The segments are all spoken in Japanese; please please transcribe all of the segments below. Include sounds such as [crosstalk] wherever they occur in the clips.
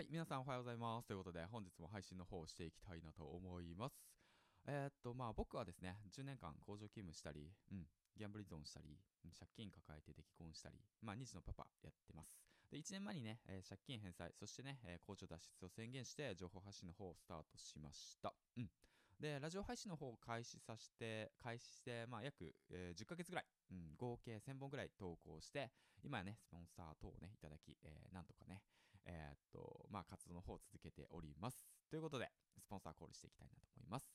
はい、皆さんおはようございます。ということで、本日も配信の方をしていきたいなと思います。えーっと、まあ僕はですね、10年間工場勤務したり、うん、ギャンブル依存したり、借金抱えて出来婚したり、まあ2児のパパやってます。で、1年前にね、えー借金返済、そしてね、えー工場脱出を宣言して、情報発信の方をスタートしました。うん。で、ラジオ配信の方を開始させて、開始して、まあ約、えー10ヶ月ぐらい、うん、合計1000本ぐらい投稿して、今はね、スポンサー等をね、いただき、えーなんとかね、えーっと、まあ、活動の方を続けております。ということで、スポンサーコールしていきたいなと思います。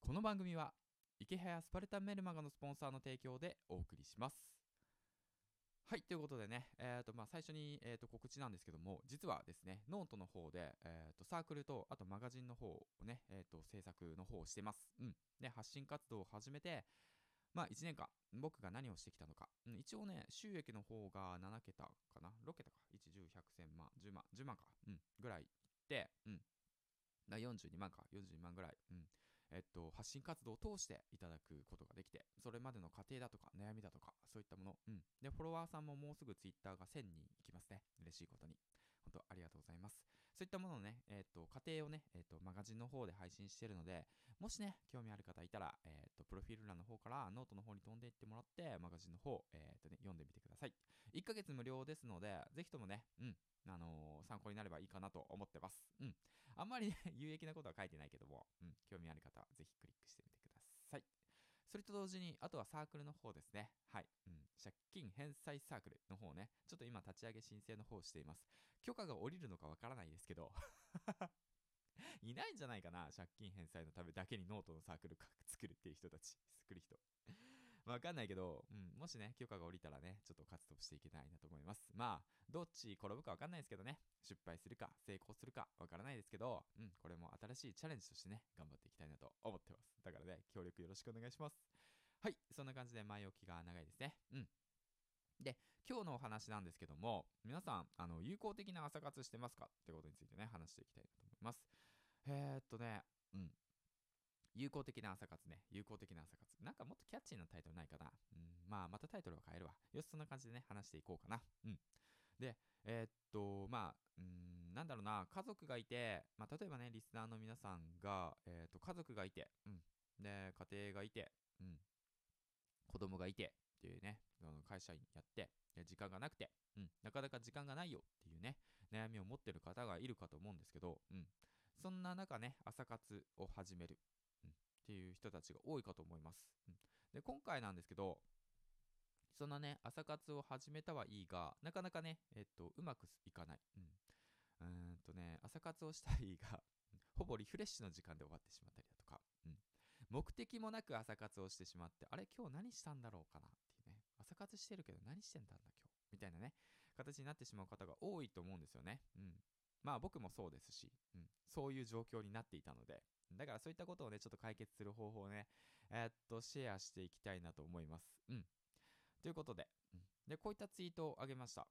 この番組は、イケハヤスパルタンメルマガのスポンサーの提供でお送りします。はい、ということでね、えーと、まあ、最初に、えーっと、告知なんですけども、実はですね、ノートの方で、えーっと、サークルと、あとマガジンの方をね、えーっと、制作の方をしてます。うん。で、発信活動を始めて、まあ1年間、僕が何をしてきたのか。一応ね、収益の方が7桁かな ?6 桁か。1、10、100、1000万、10万、10万か。うん。ぐらいいって、うん。だ42万か、42万ぐらい。うん。えっと、発信活動を通していただくことができて、それまでの過程だとか、悩みだとか、そういったもの。うん。で、フォロワーさんももうすぐツイッターが1000人いきますね。嬉しいことに。本当ありがとうございます。そういったものをね、えっと、過程をね、えっと、マガジンの方で配信してるので、もしね、興味ある方いたら、えっと、プロフィール欄の方からノートの方に飛んでいってもらって、マガジンの方、えっとね、読んでみてください。1ヶ月無料ですので、ぜひともね、うん、あのー参考になればいいかなと思ってます。うん。あんまりね、[laughs] 有益なことは書いてないけども、うん、興味ある方はぜひクリックしてみてください。それと同時に、あとはサークルの方ですね。はい。うん。借金返済サークルの方ね。ちょっと今立ち上げ申請の方をしています。許可が下りるのかわからないですけど、[laughs] いないんじゃないかな借金返済のためだけにノートのサークルか作るっていう人たち。作る人。わかんないけど、うん、もしね、許可が下りたらね、ちょっと活動していけないなと思います。まあ、どっち転ぶかわかんないですけどね、失敗するか、成功するかわからないですけど、うん、これも新しいチャレンジとしてね、頑張っていきたいなと思ってます。だからね、協力よろしくお願いします。はい、そんな感じで前置きが長いですね。うん。で、今日のお話なんですけども、皆さん、あの、有効的な朝活してますか？ってことについてね、話していきたいなと思います。えー、っとね、うん。有効的な朝活ね。有効的な朝活。なんかもっとキャッチーなタイトルないかな。うん、まあ、またタイトルを変えるわ。よし、そんな感じでね、話していこうかな。うん。で、えーっと、まあ、うん、なんだろうな、家族がいて、まあ、例えばね、リスナーの皆さんが、えーっと、家族がいて、うん。で、家庭がいて、うん。子供がいて、っていうね、会社員やって、時間がなくて、うん、なかなか時間がないよっていうね、悩みを持ってる方がいるかと思うんですけど、うん。そんな中ね、朝活を始める。っていう人たちが多いかと思います。うん、で今回なんですけどそんなね朝活を始めたはいいがなかなかねえっとうまくいかない。うん。うんとね朝活をしたいがほぼリフレッシュの時間で終わってしまったりだとか、うん、目的もなく朝活をしてしまってあれ今日何したんだろうかなっていうね。朝活してるけど何してんだんだ今日。みたいなね形になってしまう方が多いと思うんですよね。うん。まあ僕もそうですし、うん、そういう状況になっていたので、だからそういったことをね、ちょっと解決する方法をね、えーっと、シェアしていきたいなと思います。うん。ということで、うん、で、こういったツイートをあげました。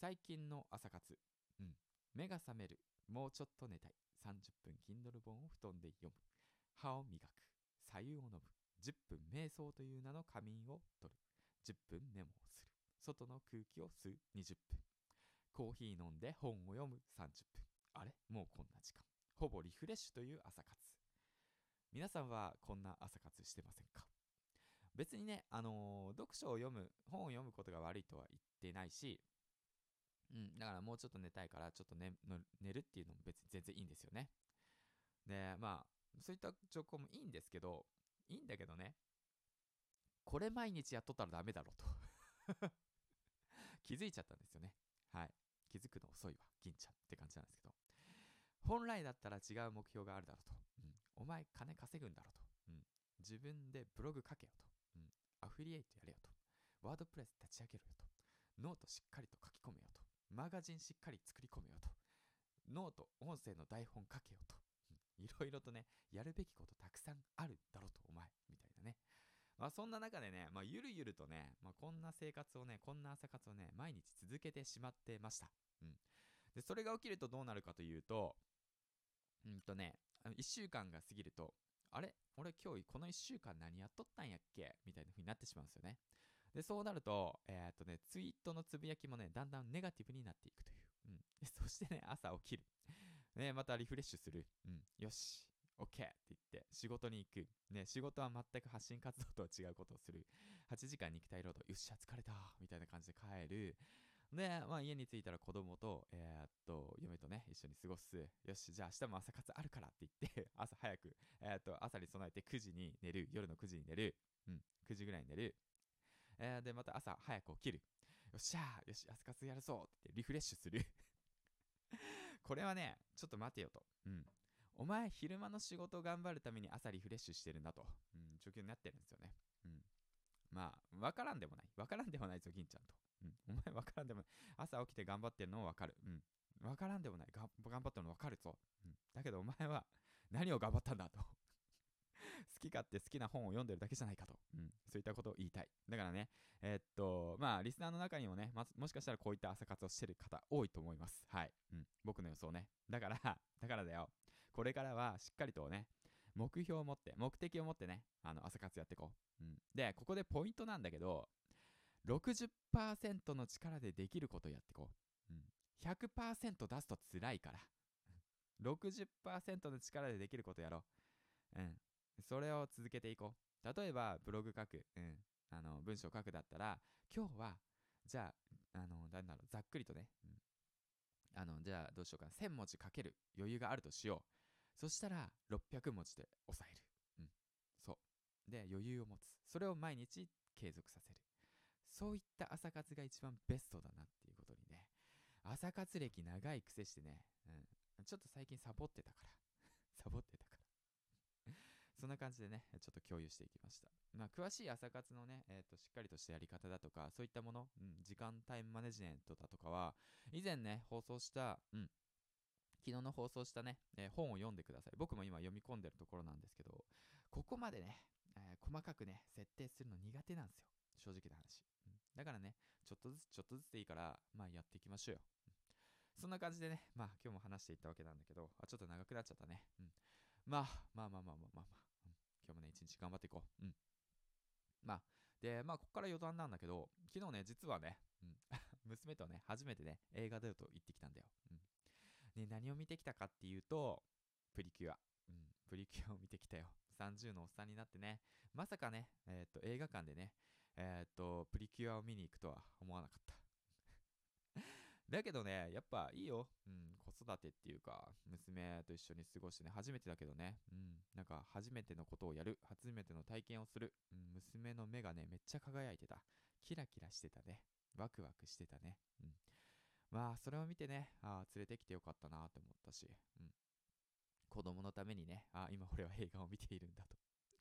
最近の朝活。うん。目が覚める。もうちょっと寝たい。30分 Kindle 本を布団で読む。歯を磨く。左右を飲む。10分瞑想という名の仮眠を取る。10分メモをする。外の空気を吸う。20分。コーヒー飲んで本を読む30分。あれ？もうこんな時間。ほぼリフレッシュという朝活。皆さんはこんな朝活してませんか？別にね、あのー読書を読む、本を読むことが悪いとは言ってないし、うん、だからもうちょっと寝たいから、ちょっと寝寝るっていうのも別に全然いいんですよね。で、まあ、そういった状況もいいんですけど、いいんだけどね、これ毎日やっとったらダメだろうと。[laughs] 気づいちゃったんですよね。はい。気づくの遅いわ、銀ちゃんって感じなんですけど。本来だったら違う目標があるだろうと。うん、お前金稼ぐんだろうと。うん、自分でブログ書けよと、うん。アフィリエイトやれよと。 WordPress 立ち上げろよと。ノートしっかりと書き込めよと。マガジンしっかり作り込めよと。 note、音声の台本書けよと。いろいろとね、やるべきことたくさんあるだろうと、お前。まあそんな中でね、まあゆるゆるとね、まあこんな生活をね、こんな朝活をね、毎日続けてしまってました。うん。で、それが起きるとどうなるかというと、うんとね、1週間が過ぎると、あれ？俺今日この1週間何やっとったんやっけ？みたいな風になってしまうんですよね。で、そうなると、えーっとね、ツイートのつぶやきもね、だんだんネガティブになっていくという。うん。そしてね、朝起きる。ね、またリフレッシュする。うん、よし、OK って言って仕事に行く。ね、仕事は全く発信活動とは違うことをする。8時間肉体労働。よっしゃ、疲れた。みたいな感じで帰る。で、まあ、家に着いたら子供と、えー、っと、嫁とね、一緒に過ごす。よし、じゃあ明日も朝活あるからって言って [laughs] 朝早く、えー、っと、朝に備えて9時に寝る。夜の9時に寝る。うん、9時ぐらいに寝る。えー、で、また朝早く起きる。よっしゃよし、朝活やるぞってリフレッシュする [laughs] これはね、ちょっと待てよと。うん。お前、昼間の仕事頑張るために朝リフレッシュしてるんだと、うん、状況になってるんですよね。うん。まあ、わからんでもない。わからんでもないぞ、銀ちゃんと。うん。お前、わからんでもない。朝起きて頑張ってるのもわかる。うん。わからんでもない。頑張ってるのわかるぞ。うん。だけど、お前は何を頑張ったんだと [laughs] 好き勝手好きな本を読んでるだけじゃないかと。うん。そういったことを言いたい。だからね、えー、っと、まあ、リスナーの中にもね、ま、もしかしたらこういった朝活をしてる方多いと思います。はい。うん。僕の予想ね。だから、だからだよ。これからはしっかりとね、目標を持って、目的を持ってね、あの、朝活やっていこう。うん。で、ここでポイントなんだけど、60%の力でできることやっていこう。うん。100%出すと辛いから。[laughs] 60%の力でできることやろう。うん。それを続けていこう。例えば、ブログ書く。うん。あの、文章書くだったら、今日は、じゃあ、あの、なんだろう、ざっくりとね。うん。あの、じゃあ、どうしようか。1000文字書ける余裕があるとしよう。そしたら、600文字で抑える。うん。そう。で、余裕を持つ。それを毎日継続させる。そういった朝活が一番ベストだなっていうことにね。朝活歴長い癖してね。うん。ちょっと最近サボってたから。[laughs] サボってたからそんな感じでね、ちょっと共有していきました。まあ、詳しい朝活のね、えっ、ー、と、しっかりとしたやり方だとか、そういったもの、うん、時間タイムマネジメントだとかは、以前ね、放送した、うん、昨日の放送したね、えー、本を読んでください。僕も今読み込んでるところなんですけど、ここまでね、えー、細かくね、設定するの苦手なんですよ。正直な話。うん、だからね、ちょっとずつちょっとずつでいいから、まあやっていきましょうよ。うん、そんな感じでね、まあ今日も話していったわけなんだけど、あちょっと長くなっちゃったね。うん、まあ、まあまあまあまあまあまあ、うん、今日もね、一日頑張っていこう。うん。まあ、で、まあ、ここから余談なんだけど、昨日ね、実はね、うん、[laughs] 娘とね、初めてね、映画デート行ってきたんだよ。うん。ね、何を見てきたかっていうと、プリキュア。うん、プリキュアを見てきたよ。[laughs] 30のおっさんになってね、まさかね、えー、っと、映画館でね、えー、っと、プリキュアを見に行くとは思わなかった。[laughs] だけどね、やっぱいいよ。うん、子育てっていうか、娘と一緒に過ごしてね、初めてだけどね、うん、なんか初めてのことをやる、初めての体験をする、うん、娘の目がね、めっちゃ輝いてた。キラキラしてたね。ワクワクしてたね。うん。まあ、それを見てね、ああ、連れてきてよかったなって思ったし、うん。子供のためにね、ああ、今俺は映画を見ているんだと。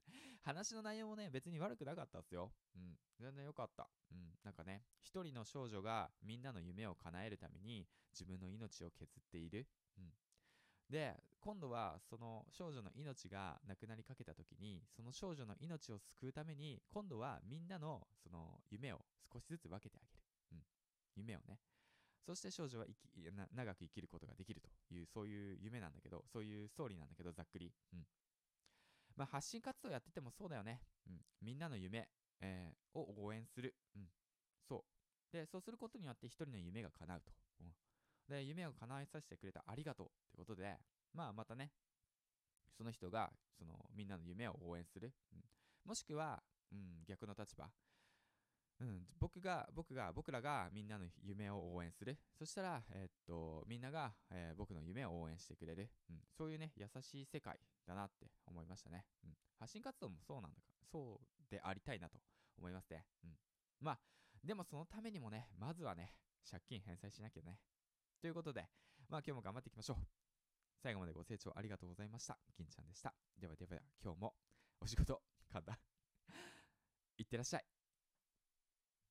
[laughs] 話の内容もね、別に悪くなかったっすよ。うん。全然良かった。うん。なんかね、一人の少女がみんなの夢を叶えるために自分の命を削っている。うん。で、今度はその少女の命がなくなりかけた時に、その少女の命を救うために、今度はみんなのその夢を少しずつ分けてあげる。うん。夢をね。そして少女は生き長く生きることができるという、そういう夢なんだけど、そういうストーリーなんだけど、ざっくり。うん。まあ、発信活動やっててもそうだよね。うん。みんなの夢、えー、を応援する。うん。そう。で、そうすることによって一人の夢が叶うと。うん。で、夢を叶えさせてくれたありがとうってことで、まあ、またね、その人が、その、みんなの夢を応援する。うん。もしくは、うん、逆の立場。うん、僕が、僕が、僕らがみんなの夢を応援する。そしたら、えー、っと、みんなが、えー、僕の夢を応援してくれる。うん、そういうね、優しい世界だなって思いましたね。うん、発信活動もそうなんだか、そうでありたいなと思いますね。うん。まあ、でもそのためにもね、まずはね、借金返済しなきゃね。ということで、まあ今日も頑張っていきましょう。最後までご清聴ありがとうございました。銀ちゃんでした。ではでは、今日もお仕事、簡単。いってらっしゃい。